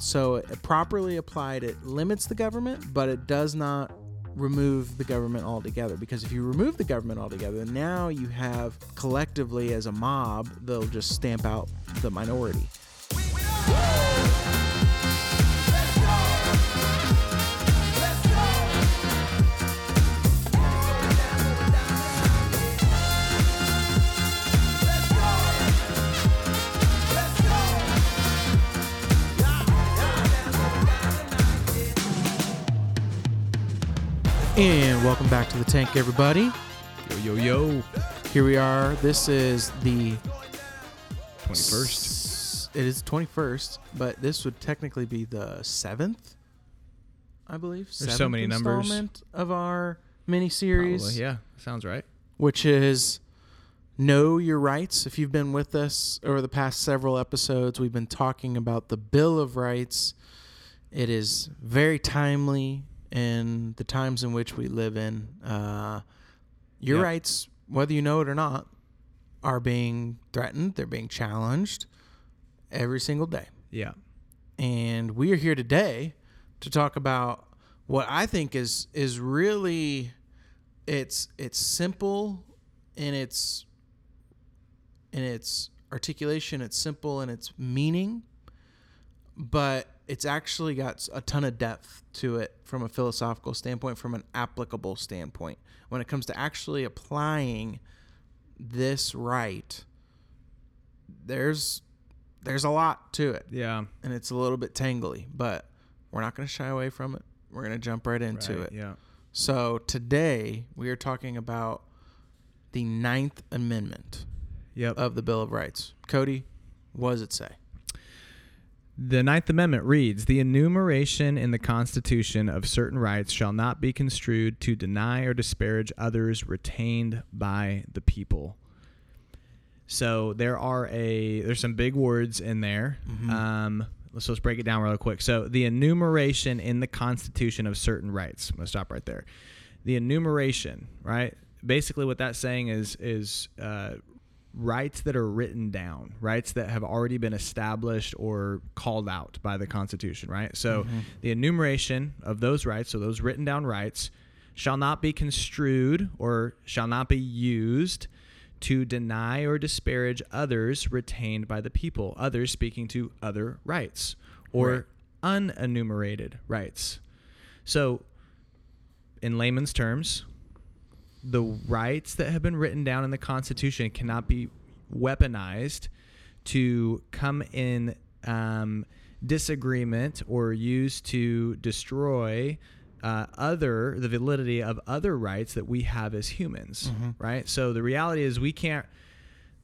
So, properly applied, it limits the government, but it does not remove the government altogether. Because if you remove the government altogether, now you have collectively as a mob, they'll just stamp out the minority. And welcome back to the tank, everybody. Yo, yo, yo. Here we are. This is the 21st. It is twenty first, but this would technically be the seventh, I believe. There's so many numbers. installment of our mini series, yeah, sounds right. which is know your rights. If you've been with us over the past several episodes, we've been talking about the Bill of Rights. It is very timely in the times in which we live in. Uh, your Yep. rights, whether you know it or not, are being threatened. They're being challenged every single day. Yeah. And we are here today to talk about what I think is is really it's it's simple in its in its articulation, it's simple in its meaning, but it's actually got a ton of depth to it from a philosophical standpoint, from an applicable standpoint. When it comes to actually applying this right, there's there's a lot to it Yeah. and it's a little bit tangly, but we're not going to shy away from it. We're going to jump right into right, it. Yeah. So today we are talking about the Ninth Amendment Yep. of the Bill of Rights. Cody, what does it say? The Ninth Amendment reads The enumeration in the Constitution of certain rights shall not be construed to deny or disparage others retained by the people. So there are a there's some big words in there. Mhm. Um, let's let's break it down real quick. So the enumeration in the Constitution of certain rights. I'm gonna stop right there. The enumeration, right? Basically, what that's saying is is uh, rights that are written down, rights that have already been established or called out by the Constitution, right? So Mhm. the enumeration of those rights, so those written down rights, shall not be construed or shall not be used to deny or disparage others retained by the people, others speaking to other rights or unenumerated rights. So, in layman's terms, the rights that have been written down in the Constitution cannot be weaponized to come in um, disagreement or used to destroy uh, other the validity of other rights that we have as humans Mhm. right so the reality is we can't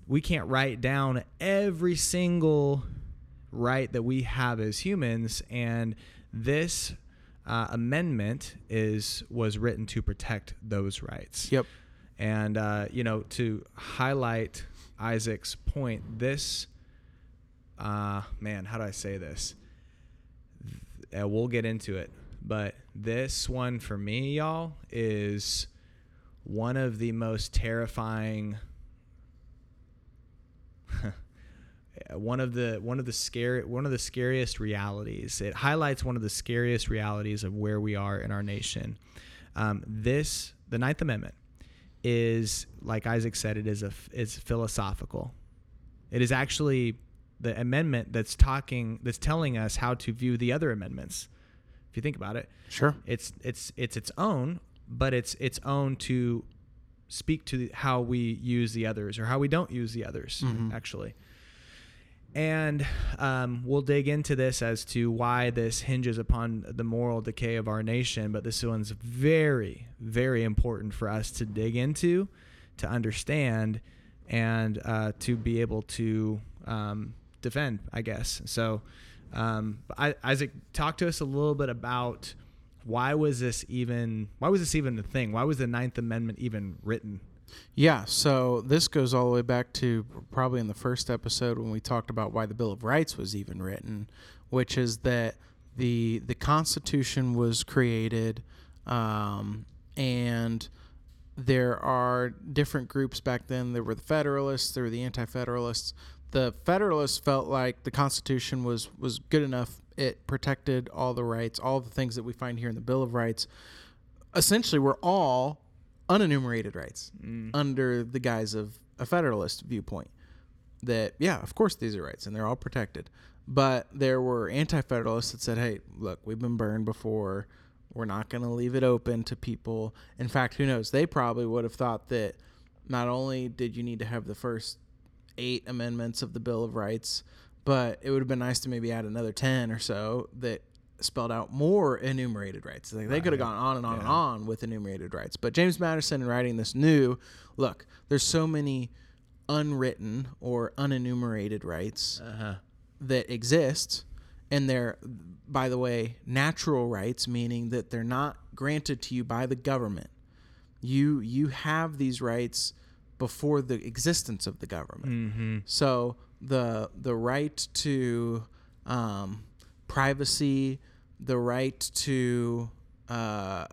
we can't write down every single right that we have as humans and this uh, amendment is was written to protect those rights. Yep. and uh, you know to highlight isaac's point this uh, man how do i say this? Uh, we'll get into it. But this one for me y'all is one of the most terrifying one of the one of the scary one of the scariest realities. It highlights one of the scariest realities of where we are in our nation. Um, this the ninth amendment is like isaac said it is a is philosophical. It is actually the amendment that's talking that's telling us how to view the other amendments if you think about it. Sure. it's it's it's its own but it's its own to speak to the, how we use the others or how we don't use the others Mhm. actually and um, we'll dig into this as to why this hinges upon the moral decay of our nation but this one's very very important for us to dig into to understand and uh, to be able to um, defend i guess. So um, isaac talk to us a little bit about why was this even why was this even a thing? Why was the ninth amendment even written Yeah, so this goes all the way back to probably in the first episode when we talked about why the Bill of Rights was even written, which is that the the Constitution was created, um, and there are different groups back then. There were the Federalists, there were the Anti-Federalists the Federalists felt like the Constitution was was good enough. It protected all the rights, all the things that we find here in the Bill of Rights. Essentially, we're all unenumerated rights mm. under the guise of a Federalist viewpoint. That yeah, of course these are rights and they're all protected. But there were anti-federalists that said, "Hey, look, we've been burned before. We're not going to leave it open to people." In fact, who knows? They probably would have thought that not only did you need to have the first eight amendments of the Bill of Rights, but it would have been nice to maybe add another 10 or so that spelled out more enumerated rights. Like they could have gone on and on and on with enumerated rights. But James Madison, in writing this, knew look, there's so many unwritten or unenumerated rights Uh-huh. that exist and they're by the way natural rights meaning that they're not granted to you by the government you you have these rights before the existence of the government Mm-hmm. so the the right to um, privacy the right to uh,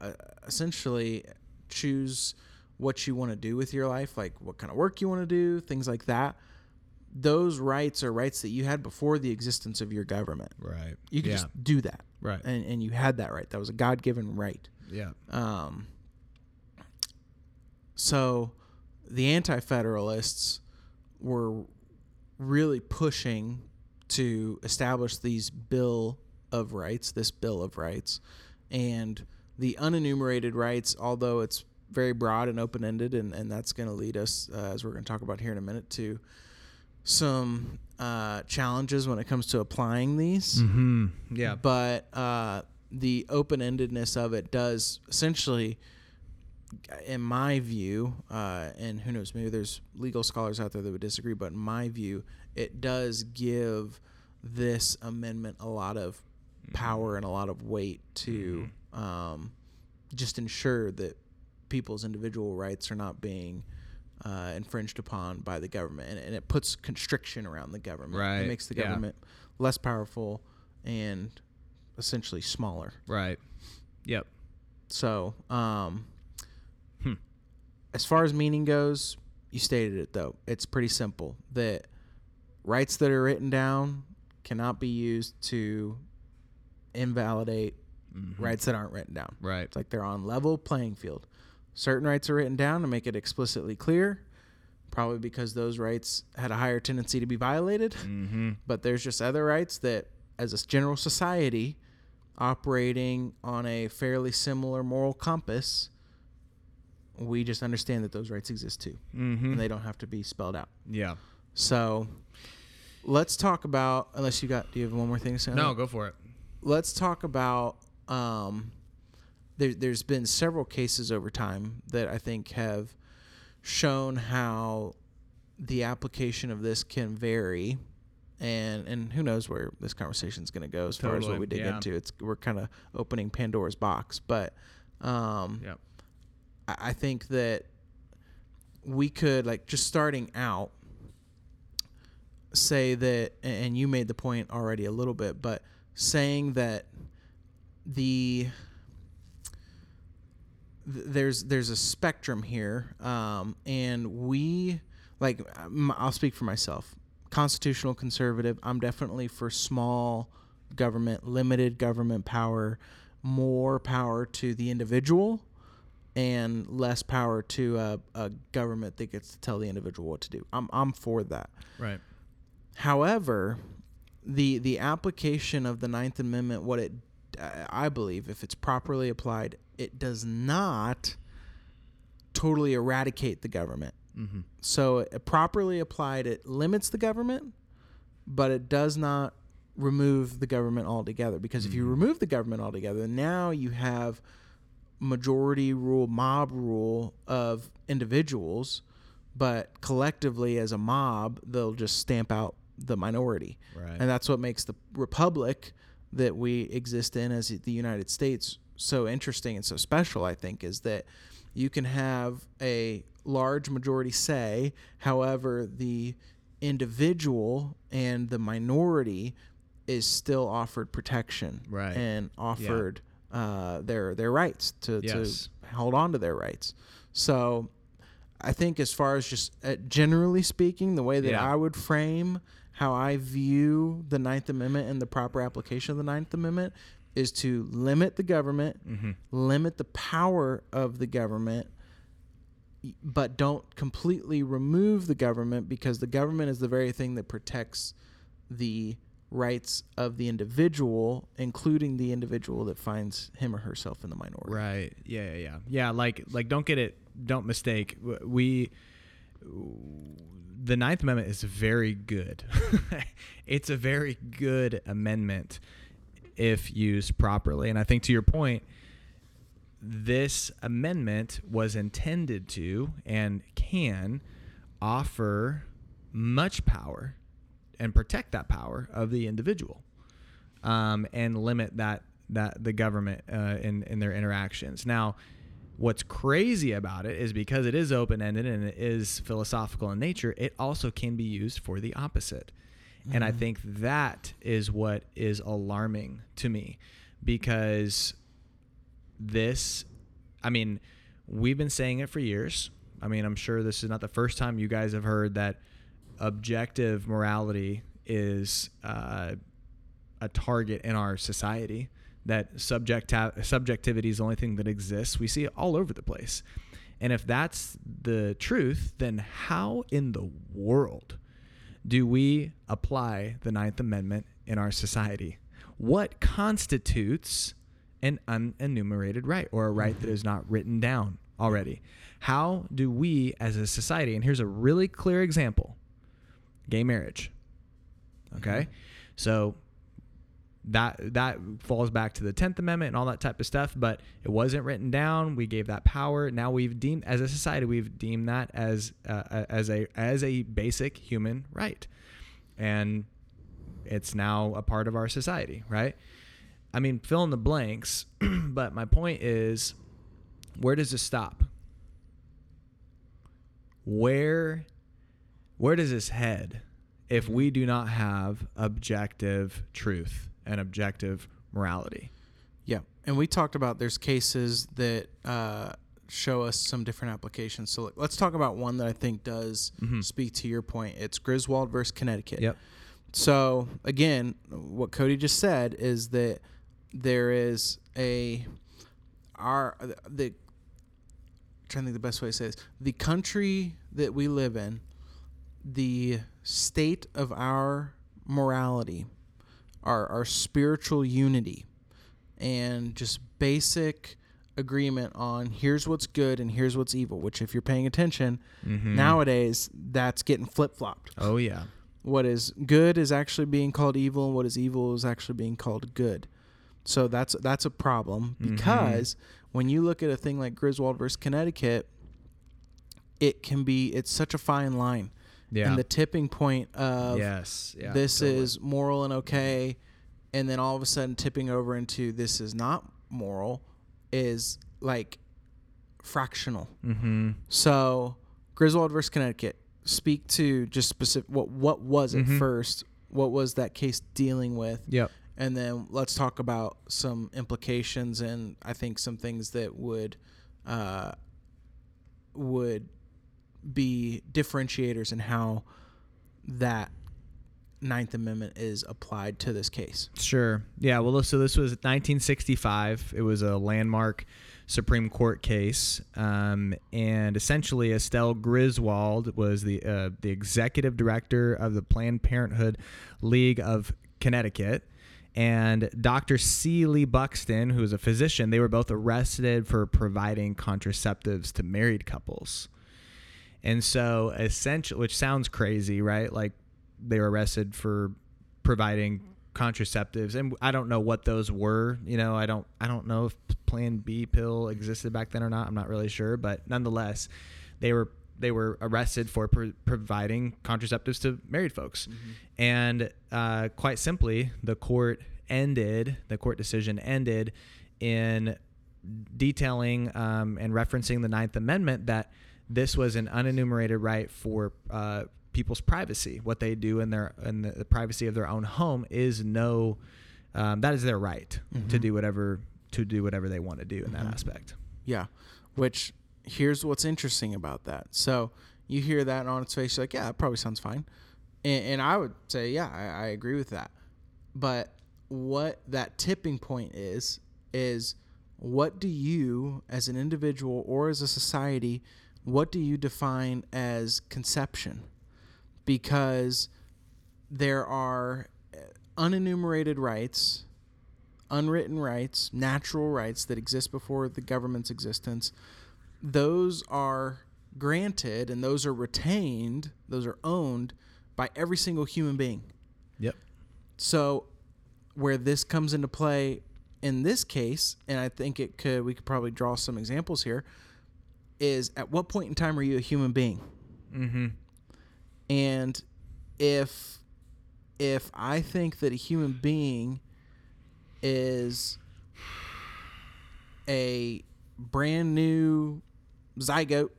essentially choose what you want to do with your life like what kind of work you want to do things like that those rights are rights that you had before the existence of your government. Right. You could yeah. just do that, right. and, and you had that right. That was a God given right. yeah. Um, so the Anti Federalists were really pushing to establish these Bill of Rights, this Bill of Rights, and the unenumerated rights, although it's very broad and open ended, and, and that's going to lead us, uh, as we're going to talk about here in a minute, to some uh, challenges when it comes to applying these Mm-hmm. Yeah. but uh, the open endedness of it does essentially, in my view, uh, and who knows, maybe there's legal scholars out there that would disagree, but in my view, it does give this amendment a lot of power and a lot of weight to um, just ensure that people's individual rights are not being. Uh, infringed upon by the government, and, and it puts constriction around the government. Right, It makes the yeah. government less powerful and essentially smaller. Right. Yep. So, um, Hmm. as far as meaning goes, you stated it though. It's pretty simple that rights that are written down cannot be used to invalidate Mhm. rights that aren't written down. Right. It's like they're on level playing field. Certain rights are written down to make it explicitly clear, probably because those rights had a higher tendency to be violated. Mm-hmm. But there's just other rights that, as a general society, operating on a fairly similar moral compass, we just understand that those rights exist too, Mm-hmm. and they don't have to be spelled out. Yeah. So, let's talk about. Unless you got, do you have one more thing to say? No, go for it. let's talk about um, there, there's been several cases over time that I think have shown how the application of this can vary and and who knows where this conversation is going to go as far as what we dig yeah. into it's we're kind of opening pandora's box but um, Yep. I, I think that we could like just starting out say that and you made the point already a little bit but saying that the there's there's a spectrum here um, and we like i'll speak for myself. Constitutional conservative i'm definitely for small government limited government power more power to the individual and less power to a, a government that gets to tell the individual what to do. I'm, I'm for that. Right. However, the the application of the Ninth Amendment, what it, I believe, if it's properly applied, it does not totally eradicate the government. Mm-hmm. So, it, properly applied, it limits the government, but it does not remove the government altogether. Because if you remove the government altogether, now you have majority rule, mob rule of individuals, but collectively as a mob, they'll just stamp out the minority. Right. And that's what makes the republic that we exist in as the United States so interesting and so special, I think, is that you can have a large majority say, however, the individual and the minority is still offered protection Right. and offered uh, their their rights to, Yes. to hold on to their rights. So I think as far as just uh, generally speaking, the way that Yeah. I would frame how I view the Ninth Amendment and the proper application of the Ninth Amendment is to limit the government, Mm-hmm. limit the power of the government, but don't completely remove the government because the government is the very thing that protects the rights of the individual, including the individual that finds him or herself in the minority. Right. Yeah, yeah, yeah. Yeah, like like don't get it don't mistake. We the Ninth Amendment is very good. it's a very good amendment if used properly. And I think to your point, this amendment was intended to and can offer much power and protect that power of the individual um, and limit that that the government uh, in in their interactions. Now, what's crazy about it is because it is open ended and it is philosophical in nature, it also can be used for the opposite. And I think that is what is alarming to me because this, I mean, we've been saying it for years. I mean, I'm sure this is not the first time you guys have heard that objective morality is uh, a target in our society. That subject subjectivity is the only thing that exists. We see it all over the place. And if that's the truth, then how in the world do we apply the Ninth Amendment in our society? What constitutes an unenumerated right or a right that is not written down already? How do we as a society, and here's a really clear example gay marriage. Okay? Mm-hmm. So that that falls back to the 10th amendment and all that type of stuff but it wasn't written down. We gave that power. Now we've deemed as a society we've deemed that as uh, as a as a basic human right. And it's now a part of our society right? I mean fill in the blanks but my point is where does this stop? Where where does this head if we do not have objective truth and objective morality Yeah, and we talked about there's cases that uh, show us some different applications. So let's talk about one that I think does Mhm. speak to your point. It's Griswold versus Connecticut. Yep. So again, what Cody just said is that there is a our the trying to think the best way to say this the country that we live in the state of our morality our our spiritual unity and just basic agreement on here's what's good and here's what's evil which if you're paying attention Mhm. nowadays that's getting flip-flopped oh yeah what is good is actually being called evil and what is evil is actually being called good so that's that's a problem Mhm. because when you look at a thing like Griswold versus Connecticut it can be it's such a fine line yeah. And the tipping point of yes. Yeah this totally. is moral and okay and then all of a sudden tipping over into this is not moral is like fractional. Mhm. so griswold versus connecticut. Speak to just specific what what was it Mhm. first? What was that case dealing with? Yep. And then let's talk about some implications and i think some things that would uh would be differentiators in how that Ninth Amendment is applied to this case. Sure. Yeah. Well, so this was 1965. It was a landmark Supreme Court case, um, and essentially Estelle Griswold was the uh, the executive director of the Planned Parenthood League of Connecticut, and Dr. C. Lee Buxton, who was a physician. They were both arrested for providing contraceptives to married couples. And so, essentially, which sounds crazy, right? Like they were arrested for providing contraceptives, and I don't know what those were. You know, I don't, I don't know if Plan B pill existed back then or not. I'm not really sure, but nonetheless, they were they were arrested for pro- providing contraceptives to married folks, and uh, quite simply, the court ended the court decision ended in detailing um, and referencing the Ninth Amendment that this was an unenumerated right for uh, people's privacy. What they do in their in the, privacy of their own home is no, um, that is their right to Mhm. do whatever to do whatever they want to do in that Mhm. aspect. Yeah, which here's what's interesting about that. So you hear that on its face, you're like, yeah, that probably sounds fine. And, and I would say, yeah, I, I agree with that. But what that tipping point is, is what do you, as an individual or as a society, what do you define as conception? Because there are uh, unenumerated rights, unwritten rights, natural rights that exist before the government's existence. Those are granted and those are retained, those are owned by every single human being. Yep. So, where this comes into play in this case, and I think it could, we could probably draw some examples here, is at what point in time are you a human being? Mm-hmm. And if if I think that a human being is a brand new zygote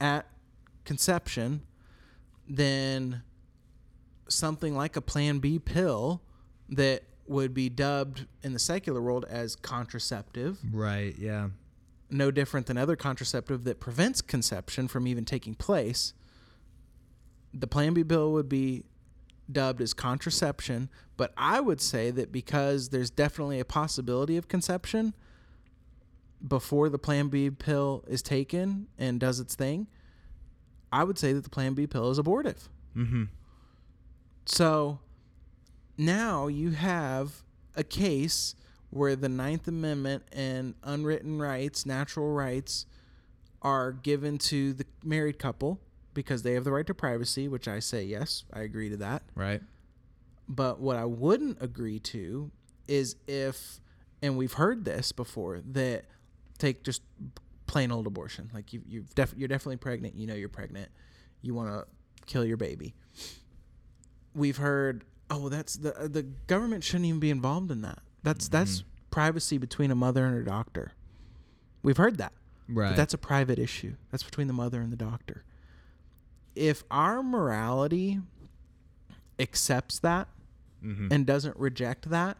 at conception, then something like a Plan B pill that would be dubbed in the secular world as contraceptive, Right. Yeah. No different than other contraceptive that prevents conception from even taking place. The Plan B pill would be dubbed as contraception, but I would say that because there's definitely a possibility of conception before the Plan B pill is taken and does its thing, I would say that the Plan B pill is abortive. Mm-hmm. So now you have a case where the Ninth Amendment and unwritten rights, natural rights, are given to the married couple because they have the right to privacy, which I say yes, I agree to that. Right. But what I wouldn't agree to is if, and we've heard this before, that take just plain old abortion. Like you, you've def- you're definitely pregnant. You know you're pregnant. You want to kill your baby. We've heard, oh, that's the the government shouldn't even be involved in that. That's that's privacy between a mother and her doctor. We've heard that. Right. But that's a private issue. That's between the mother and the doctor. If our morality accepts that mm-hmm. and doesn't reject that,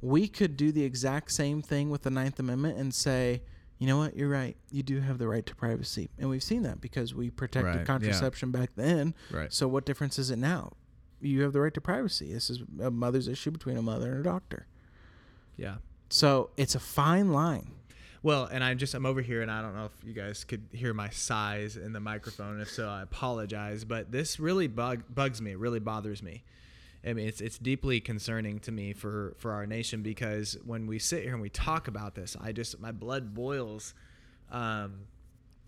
we could do the exact same thing with the Ninth Amendment and say, you know what, you're right. You do have the right to privacy. And we've seen that because we protected Right, yeah. contraception back then. right. So what difference is it now? You have the right to privacy. This is a mother's issue between a mother and a doctor. Yeah. So it's a fine line. Well, and I'm just I'm over here, and I don't know if you guys could hear my sighs in the microphone. If so, I apologize. But this really bug, bugs me. It really bothers me. I mean, it's it's deeply concerning to me for for our nation because when we sit here and we talk about this, I just my blood boils, um,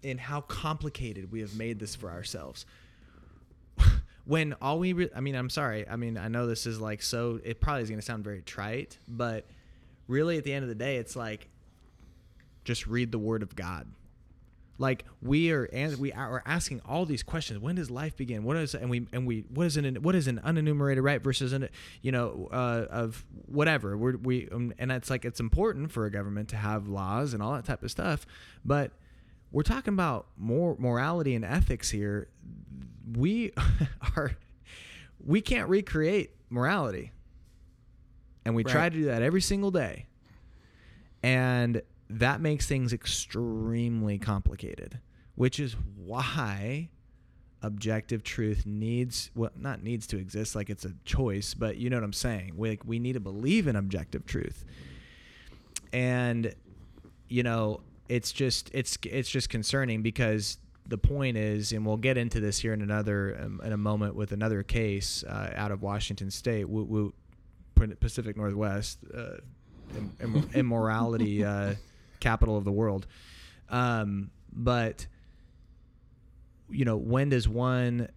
in how complicated we have made this for ourselves. when all we, re- I mean, I'm sorry. I mean, I know this is like so. It probably is going to sound very trite, but really, at the end of the day, it's like just read the word of God. Like we are, and we are asking all these questions. When does life begin? What is and we and we what is an what is an unenumerated right versus an you know uh, of whatever We're, we um, and it's like it's important for a government to have laws and all that type of stuff, but we're talking about more morality and ethics here. We are we can't recreate morality, and we try to do that every single day, and that makes things extremely complicated, which is why objective truth needs well not needs to exist like it's a choice, but you know what I'm saying. We we need to believe in objective truth. And you know, it's just it's it's just concerning because the point is, and we'll get into this here in another um, in a moment with another case uh, out of Washington State, Wo- wo- Pacific Northwest, uh, im- im- immorality uh, capital of the world. Um, but you know, when does one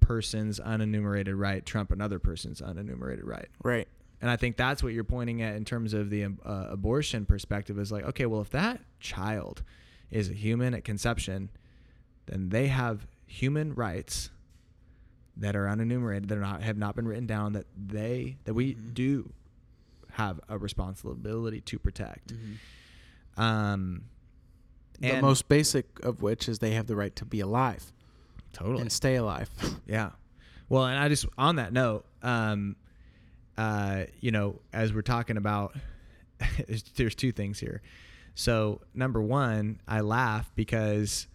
person's unenumerated right trump another person's unenumerated right? Right. And I think that's what you're pointing at in terms of the uh, abortion perspective is like, okay, well, if that child is a human at conception, then they have human rights that are unenumerated, that are not have not been written down, that they that we Mhm. do have a responsibility to protect. Um, The most basic of which is they have the right to be alive totally and stay alive. Yeah. Well, and I just on that note, um, uh, you know, as we're talking about, there's, there's two things here. So number one, I laugh because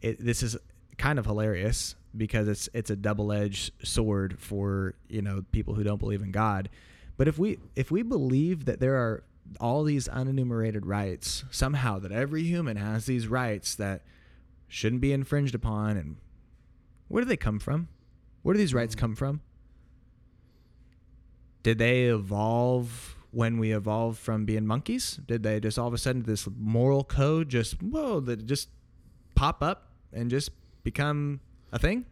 it, this is kind of hilarious because it's it's a double edged sword for you know people who don't believe in God. But if we if we believe that there are all these unenumerated rights somehow that every human has these rights that shouldn't be infringed upon and where do they come from? Where do these rights hmm. come from? Did they evolve when we evolved from being monkeys? Did they just all of a sudden this moral code just whoa that just pop up and just become a thing?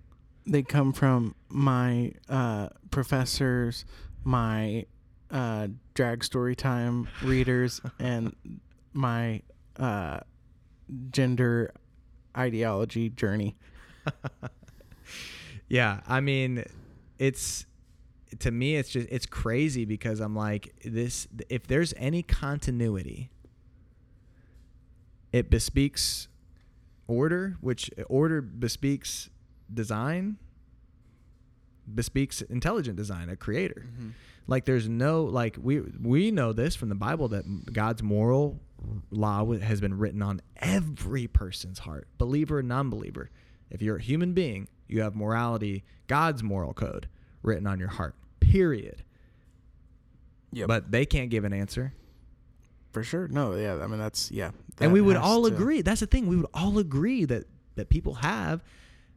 They come from my uh, professors, my uh, drag story time readers, and my uh, gender ideology journey. Yeah, I mean, it's to me it's just it's crazy because I'm like this if there's any continuity it bespeaks order which order bespeaks design bespeaks intelligent design a creator mm-hmm. like there's no like we we know this from the bible that god's moral law has been written on every person's heart believer and non-believer if you're a human being you have morality god's moral code written on your heart period Yeah. but they can't give an answer For sure. No, yeah. I mean, that's yeah. that and we would all to- agree that's the thing we would all agree that that people have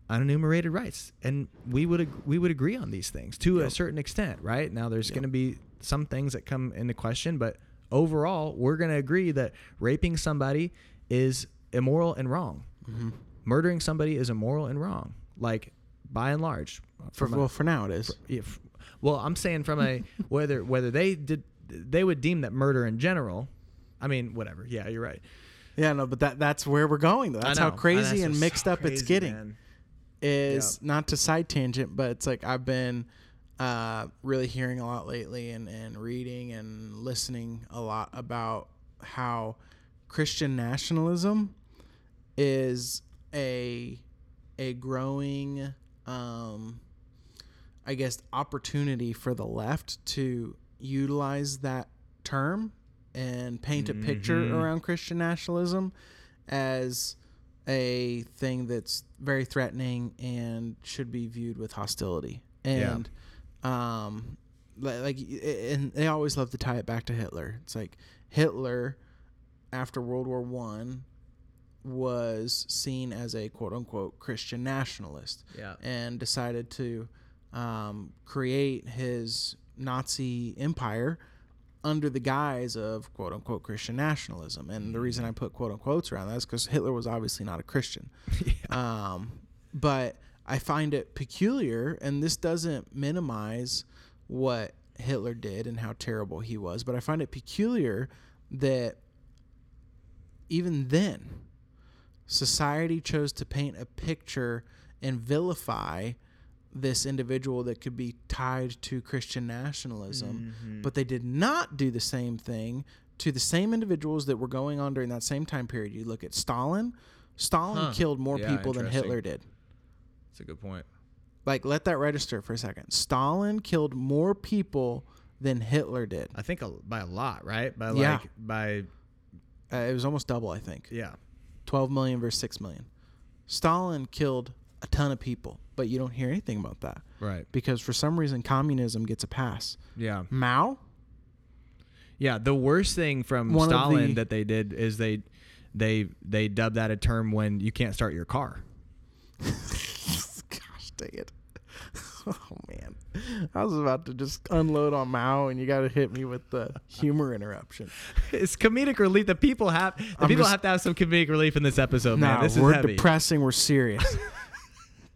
unenumerated rights and we would ag- we would agree on these things to a certain extent right now there's Yep. going to be some things that come into question but overall we're going to agree that raping somebody is immoral and wrong Mhm. murdering somebody is immoral and wrong like by and large For, a- well, for now it is. if well i'm saying from a whether whether they did they would deem that murder in general i mean whatever yeah you're right yeah, no, but that that's where we're going though. That's how know. Crazy and mixed so up it's getting. man. Is not to side tangent, but it's like I've been uh, really hearing a lot lately and, and reading and listening a lot about how Christian nationalism is a a growing um, I guess opportunity for the left to utilize that term and paint a picture Mhm. around Christian nationalism as a thing that's very threatening and should be viewed with hostility. And um like and they always love to tie it back to Hitler. It's like Hitler after World War 1 was seen as a quote unquote Christian nationalist yeah and decided to um, create his Nazi empire under the guise of quote unquote Christian nationalism. And the reason I put quote unquotes around that is because Hitler was obviously not a Christian. Um, but I find it peculiar, and this doesn't minimize what Hitler did and how terrible he was, but I find it peculiar that even then, society chose to paint a picture and vilify this individual that could be tied to Christian nationalism, Mhm. but they did not do the same thing to the same individuals that were going on during that same time period. You look at Stalin, Stalin Huh. killed more Yeah, people than. Hitler did. that's a good point Like, let that register for a second. Stalin killed more people than Hitler did. i think a, by a lot right by Yeah. like by Uh, it was almost double, I think. yeah 12 million versus 6 million. Stalin killed a ton of people, but you don't hear anything about that right because for some reason communism gets a pass. yeah Mao, yeah the worst thing from One stalin the- that they did is they they they dubbed that a term when you can't start your car gosh dang it. Oh man. I was about to just unload on Mao and you got to hit me with the humor interruption. it's comedic relief the people have the I'm people just- have to have some comedic relief in this episode man this we're is heavy depressing, we're serious.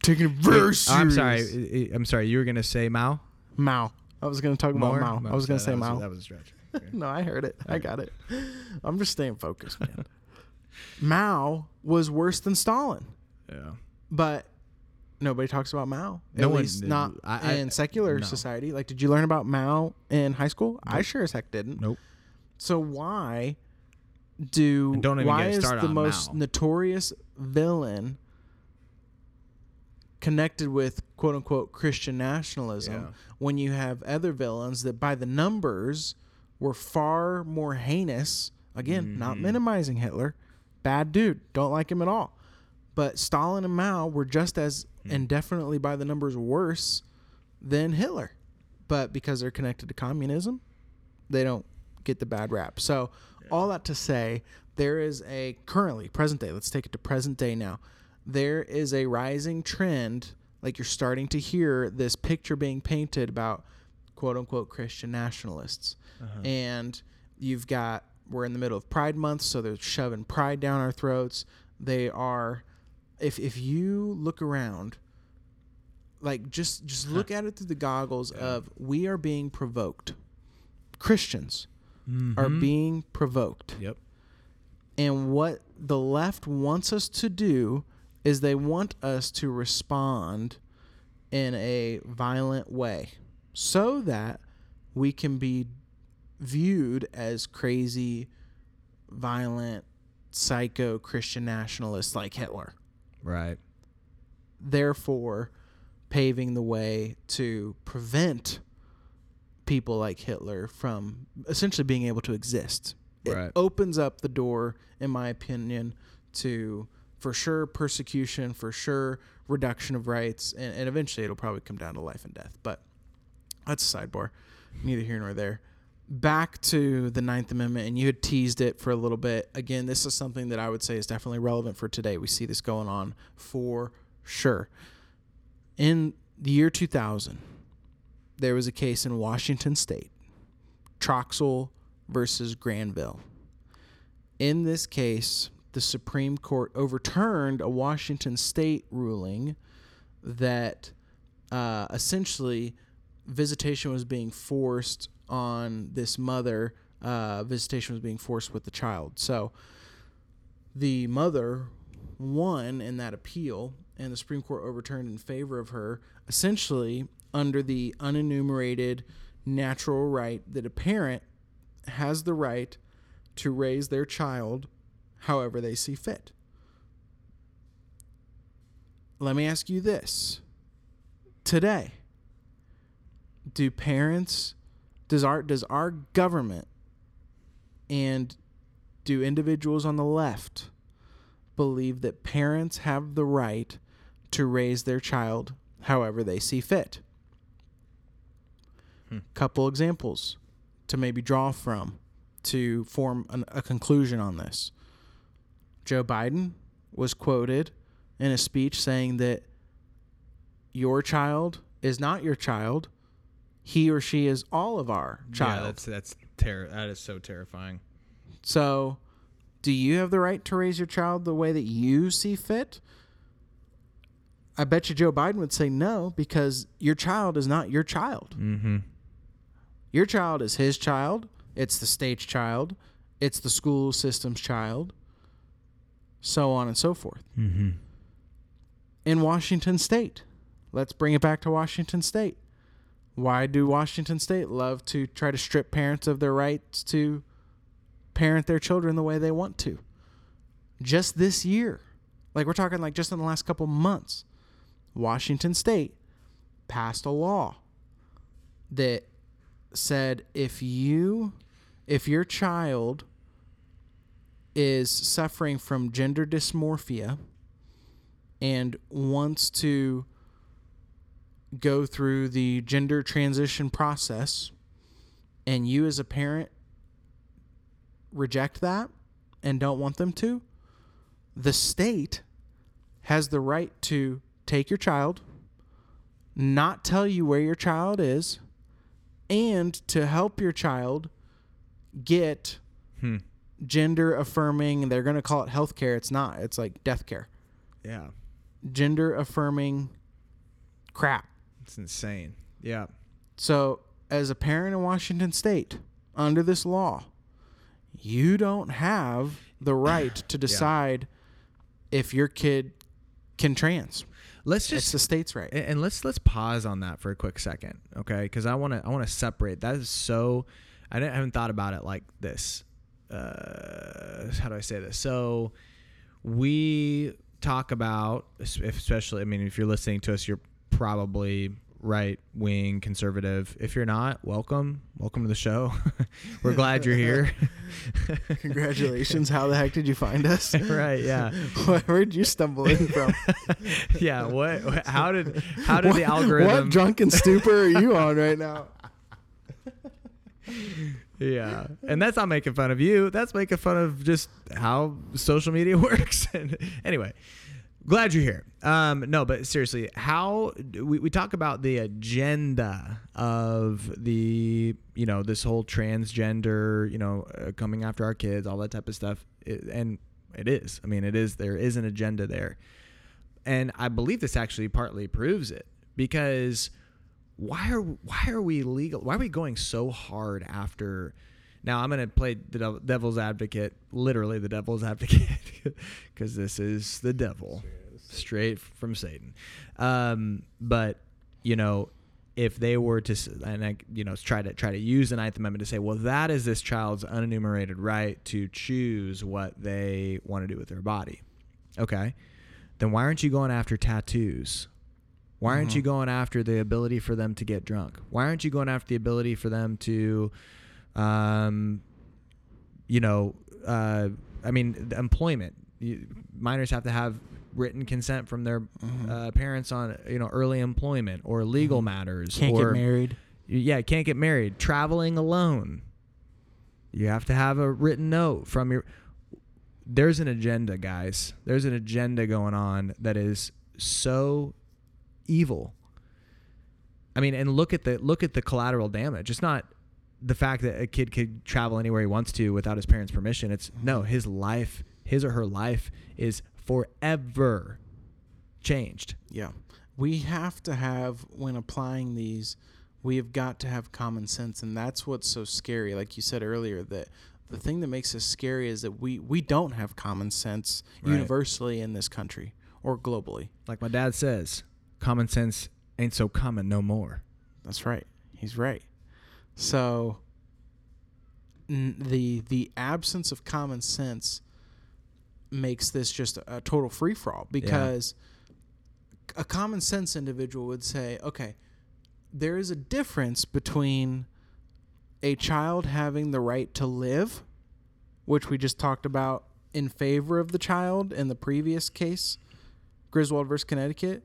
Taking it very Wait, serious. I'm sorry. I- I- I'm sorry. You were gonna say Mao. Mao. I was going to talk More? about Mao. I was going to say that Mao. Was, that was a stretch. Okay. no, I heard it. I got it. I'm just staying focused, man. Mao was worse than Stalin, yeah. but nobody talks about Mao. At No one- least not I- I- in secular no. society. Like, did you learn about Mao in high school? I sure as heck didn't. Nope. So why do don't even why get is the most Mao. notorious villain connected with quote unquote Christian nationalism Yeah. when you have other villains that by the numbers were far more heinous again not Mhm. minimizing Hitler bad dude don't like him at all But Stalin and Mao were just as Hmm. and definitely by the numbers worse than Hitler. But because they're connected to communism, they don't get the bad rap. So, all that to say, there is a currently present day. Let's take it to present day now. There is a rising trend. Like you're starting to hear this picture being painted about quote unquote Christian nationalists, and you've got we're in the middle of Pride Month, so they're shoving pride down our throats. They are, if if you look around, like just just look at it through the goggles of we are being provoked. Christians are Mhm. being provoked. Yep. And what the left wants us to do is they want us to respond in a violent way so that we can be viewed as crazy, violent, psycho Christian nationalists like Hitler. Right. Therefore, paving the way to prevent people like Hitler from essentially being able to exist. It Right. opens up the door, in my opinion, to for sure persecution, for sure reduction of rights, and, and eventually it'll probably come down to life and death. But that's a sidebar, neither here nor there. Back to the Ninth Amendment, and you had teased it for a little bit. Again, this is something that I would say is definitely relevant for today. We see this going on for sure. In the year 2000, there was a case in Washington State, Troxel versus Granville. In this case, the Supreme Court overturned a Washington State ruling that uh, essentially visitation was being forced on this mother. Uh, visitation was being forced with the child. So the mother won in that appeal, and the Supreme Court overturned in favor of her, essentially under the unenumerated natural right that a parent has the right to raise their child however they see fit. Let me ask you this. Today, do parents does our does our government and do individuals on the left believe that parents have the right to raise their child however they see fit? Hmm. Couple examples to maybe draw from to form an, a conclusion on this. Joe Biden was quoted in a speech saying that your child is not your child. He or she is all of our child. Yeah, that's that's ter- that is so terrifying. So, do you have the right to raise your child the way that you see fit? I bet you Joe Biden would say no because your child is not your child. Mm-hmm. Your child is his child. It's the state's child. It's the school system's child. So on and so forth. Mm-hmm. In Washington State, let's bring it back to Washington State. Why do Washington State love to try to strip parents of their rights to parent their children the way they want to? Just this year, like we're talking like just in the last couple months, Washington State passed a law that said if you if your child is suffering from gender dysmorphia and wants to go through the gender transition process and you as a parent reject that and don't want them to the state has the right to take your child not tell you where your child is and to help your child get Hmm. Gender affirming they're going to call it health care it's not it's like death care Yeah, gender affirming crap it's insane. Yeah. so as a parent in washington state under this law you don't have the right to decide if your kid can trans Let's it's just the state's right and let's let's pause on that for a quick second, okay? Because I want to I want to separate. That is so. I, didn't, I haven't thought about it like this. Uh, how do I say this? So we talk about, especially. I mean, if you're listening to us, you're probably right wing conservative. If you're not, welcome, welcome to the show. We're glad you're here. Congratulations. How the heck did you find us? right. Yeah. Where'd you stumble in from? yeah. What? How did? How did what, the algorithm? What drunken stupor are you on right now? Yeah, and that's not making fun of you. That's making fun of just how social media works. and anyway, glad you're here. Um, no, but seriously, how we, we talk about the agenda of the you know this whole transgender you know uh, coming after our kids, all that type of stuff, it, and it is. I mean, it is. There is an agenda there, and I believe this actually partly proves it because why are why are we legal? Why are we going so hard after? Now I'm going to play the devil's advocate, literally the devil's advocate, because this is the devil, straight from Satan. Um, but you know, if they were to, and I, you know, try to try to use the Ninth Amendment to say, well, that is this child's unenumerated right to choose what they want to do with their body. Okay, then why aren't you going after tattoos? Why aren't Mhm. you going after the ability for them to get drunk? Why aren't you going after the ability for them to, um, you know, uh, I mean, the employment. You, minors have to have written consent from their Mhm. uh, parents on, you know, early employment or legal Mhm. matters. Can't or, get married. Yeah, can't get married. Traveling alone. You have to have a written note from your. There's an agenda, guys. There's an agenda going on that is so evil. I mean, and look at the look at the collateral damage. It's not the fact that a kid could travel anywhere he wants to without his parents' permission. It's no, mm-hmm. his life, his or her life is forever changed. Yeah. We have to have, when applying these, we have got to have common sense. And that's what's so scary. Like you said earlier, that the thing that makes us scary is that we, we don't have common sense Right. universally in this country or globally. Like my dad says, common sense ain't so common no more. That's right. He's right. So n- the the absence of common sense makes this just a, a total free for all because a common sense individual would say, okay, there is a difference between a child having the right to live, which we just talked about in favor of the child in the previous case, Griswold versus Connecticut.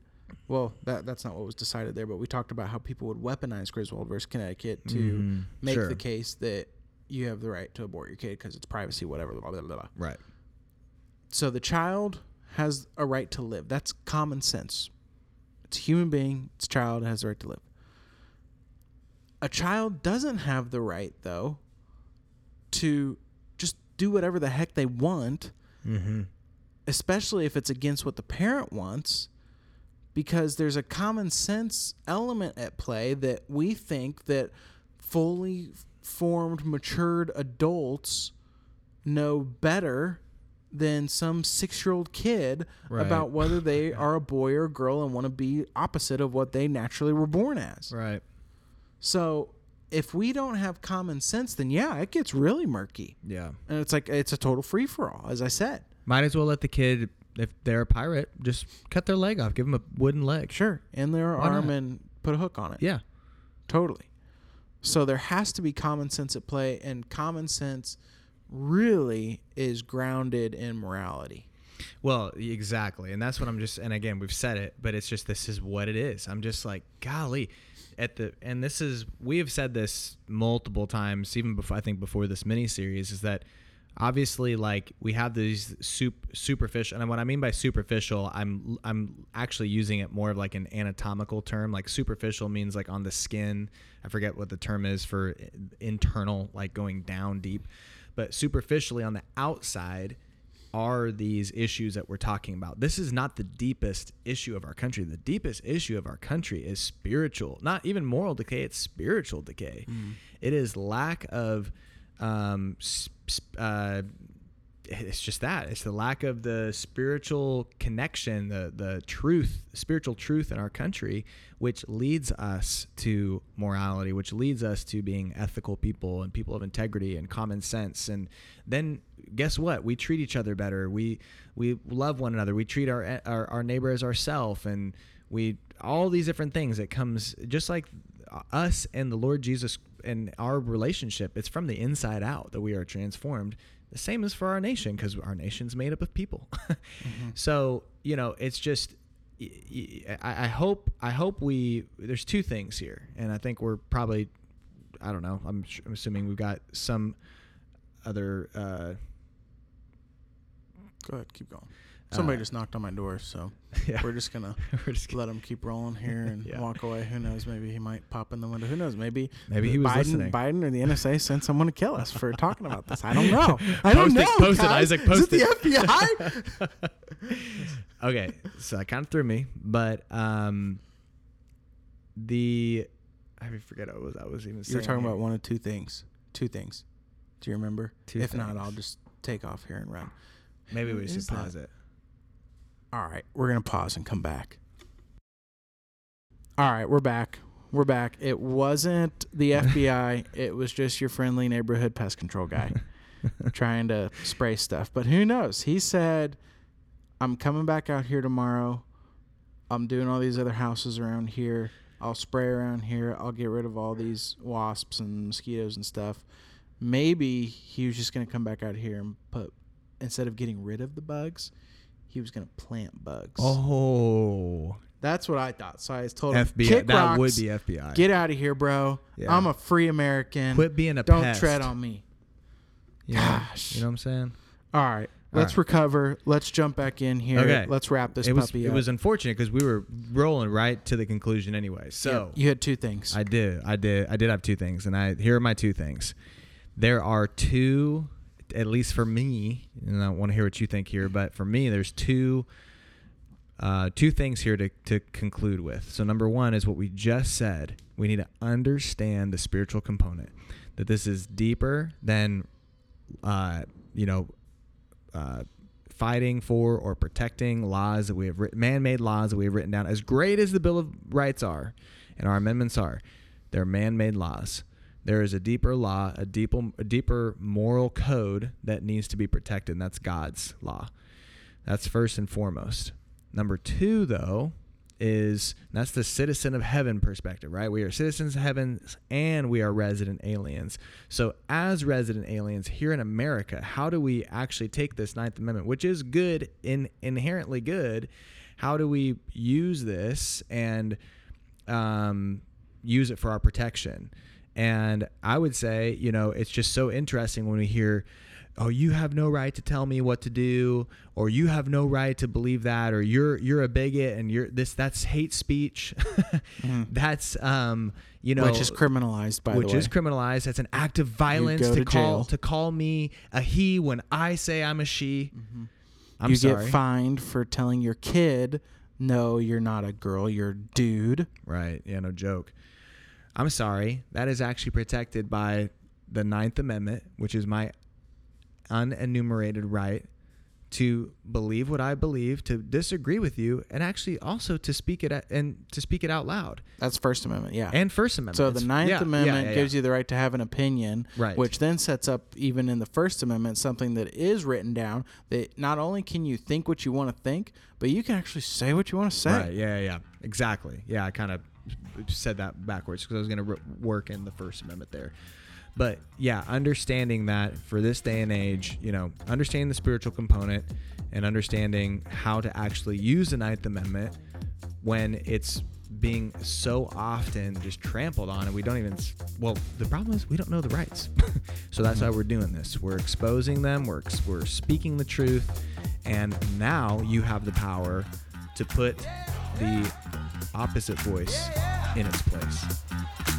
Well, that that's not what was decided there, but we talked about how people would weaponize Griswold versus Connecticut to Mhm. make Sure. the case that you have the right to abort your kid because it's privacy, whatever. Blah, blah, blah, blah. Right. So the child has a right to live. That's common sense. It's a human being. It's a child. It has the right to live. A child doesn't have the right, though, to just do whatever the heck they want, Mm-hmm. especially if it's against what the parent wants, because there's a common sense element at play that we think that fully formed, matured adults know better than some six year old kid Right. about whether they are a boy or a girl and want to be opposite of what they naturally were born as. Right. So if we don't have common sense, then yeah, it gets really murky. Yeah. And it's like it's a total free for all, as I said. Might as well let the kid, if they're a pirate, just cut their leg off. Give them a wooden leg. Sure. and their Why arm not? and put a hook on it. Yeah. Totally. So there has to be common sense at play, and common sense really is grounded in morality. Well, exactly. And that's what I'm just and again, we've said it, but it's just this is what it is. I'm just like, golly, at the and this is we have said this multiple times even before I think before this mini series is that obviously like we have these sup- superficial and what I mean by superficial, I'm I'm actually using it more of like an anatomical term. Like superficial means like on the skin. I forget what the term is for internal like going down deep. But superficially on the outside, are these issues that we're talking about. This is not the deepest issue of our country. The deepest issue of our country is spiritual, not even moral decay, it's spiritual decay. Mm. It is lack of, um, uh, it's just that. It's the lack of the spiritual connection, the, the truth, spiritual truth in our country, which leads us to morality, which leads us to being ethical people and people of integrity and common sense. And then guess what? We treat each other better. We we love one another. We treat our our, our neighbor as ourself, and we all these different things. It comes just like us and the Lord Jesus and our relationship, it's from the inside out that we are transformed. The same is for our nation because our nation's made up of people. Mm-hmm. So you know, it's just I, hope I hope we there's two things here, and I think we're probably I don't know. I'm, I'm assuming we've got some other. Uh, Go ahead, keep going. Somebody Uh, just knocked on my door, so yeah, we're just gonna we're just let him keep rolling here and Yeah. walk away. Who knows? Maybe he might pop in the window. Who knows? Maybe Maybe he was Biden, listening. Biden or the NSA sent someone to kill us for talking about this. I don't know. I don't Post it, know. post it. Isaac, post Is it it. the FBI? okay, so that kind of threw me, but um, the I forget what was I was even You're talking here. about one of two things. Two things. Do you remember? Two if not. I'll just take off here and run. Maybe we should that? pause it. All right, we're gonna pause and come back. All right, we're back. We're back. It wasn't the FBI. it was just your friendly neighborhood pest control guy trying to spray stuff. But who knows? He said, "I'm coming back out here tomorrow. I'm doing all these other houses around here. I'll spray around here. I'll get rid of all these wasps and mosquitoes and stuff." Maybe he was just gonna come back out here and put instead of getting rid of the bugs, he was gonna plant bugs. Oh, That's what I thought. So I told him, FBI. Kick that rocks, would be FBI. Get out of here, bro. Yeah. I'm a free American. Quit being a Don't pest. tread on me. You know, Gosh. you know what I'm saying? All right. All Let's right. recover. Let's jump back in here. Okay. Let's wrap this it was puppy it was unfortunate because we were rolling right to the conclusion anyway. So Yeah, you had two things. I did. I did. I did have two things, and I here are my two things. There are two, at least for me, and I want to hear what you think here. But for me, there's two, uh, two things here to to conclude with. So number one is what we just said. We need to understand the spiritual component. That this is deeper than, uh, you know, uh, fighting for or protecting laws that we have written, man-made laws that we have written down. As great as the Bill of Rights are, and our amendments are, they're man-made laws. There is a deeper law, a deeper, a deeper moral code that needs to be protected, and that's God's law. That's first and foremost. Number two, though, is that's the citizen of heaven perspective, right? We are citizens of heaven and we are resident aliens. So, as resident aliens here in America, how do we actually take this Ninth Amendment, which is good, in, inherently good? How do we use this and um, use it for our protection? And I would say, you know, it's just so interesting when we hear, oh, you have no right to tell me what to do, or you have no right to believe that, or you're you're a bigot and you're this that's hate speech. That's um, you know, which is criminalized, by which the way. is criminalized. That's an act of violence to, to call to call me a he when I say I'm a she. I'm you sorry. get fined for telling your kid, no, you're not a girl, you're a dude. Right. Yeah, no joke. I'm sorry. That is actually protected by the Ninth Amendment, which is my unenumerated right to believe what I believe, to disagree with you, and actually also to speak it at, and to speak it out loud. That's First Amendment, yeah. And First Amendment. so the Ninth yeah, Amendment yeah, yeah, gives you the right to have an opinion, Right. which then sets up, even in the First Amendment, something that is written down that not only can you think what you want to think, but you can actually say what you want to say. Right. Yeah. Yeah. yeah. Exactly. Yeah. I kind of said that backwards because I was going to work in the First Amendment there. But yeah, understanding that for this day and age, you know, understanding the spiritual component and understanding how to actually use the Ninth Amendment when it's being so often just trampled on and we don't even well the problem is we don't know the rights. So that's why mm-hmm. we're doing this. We're exposing them we're, ex- we're speaking the truth and now you have the power to put the opposite voice in its place.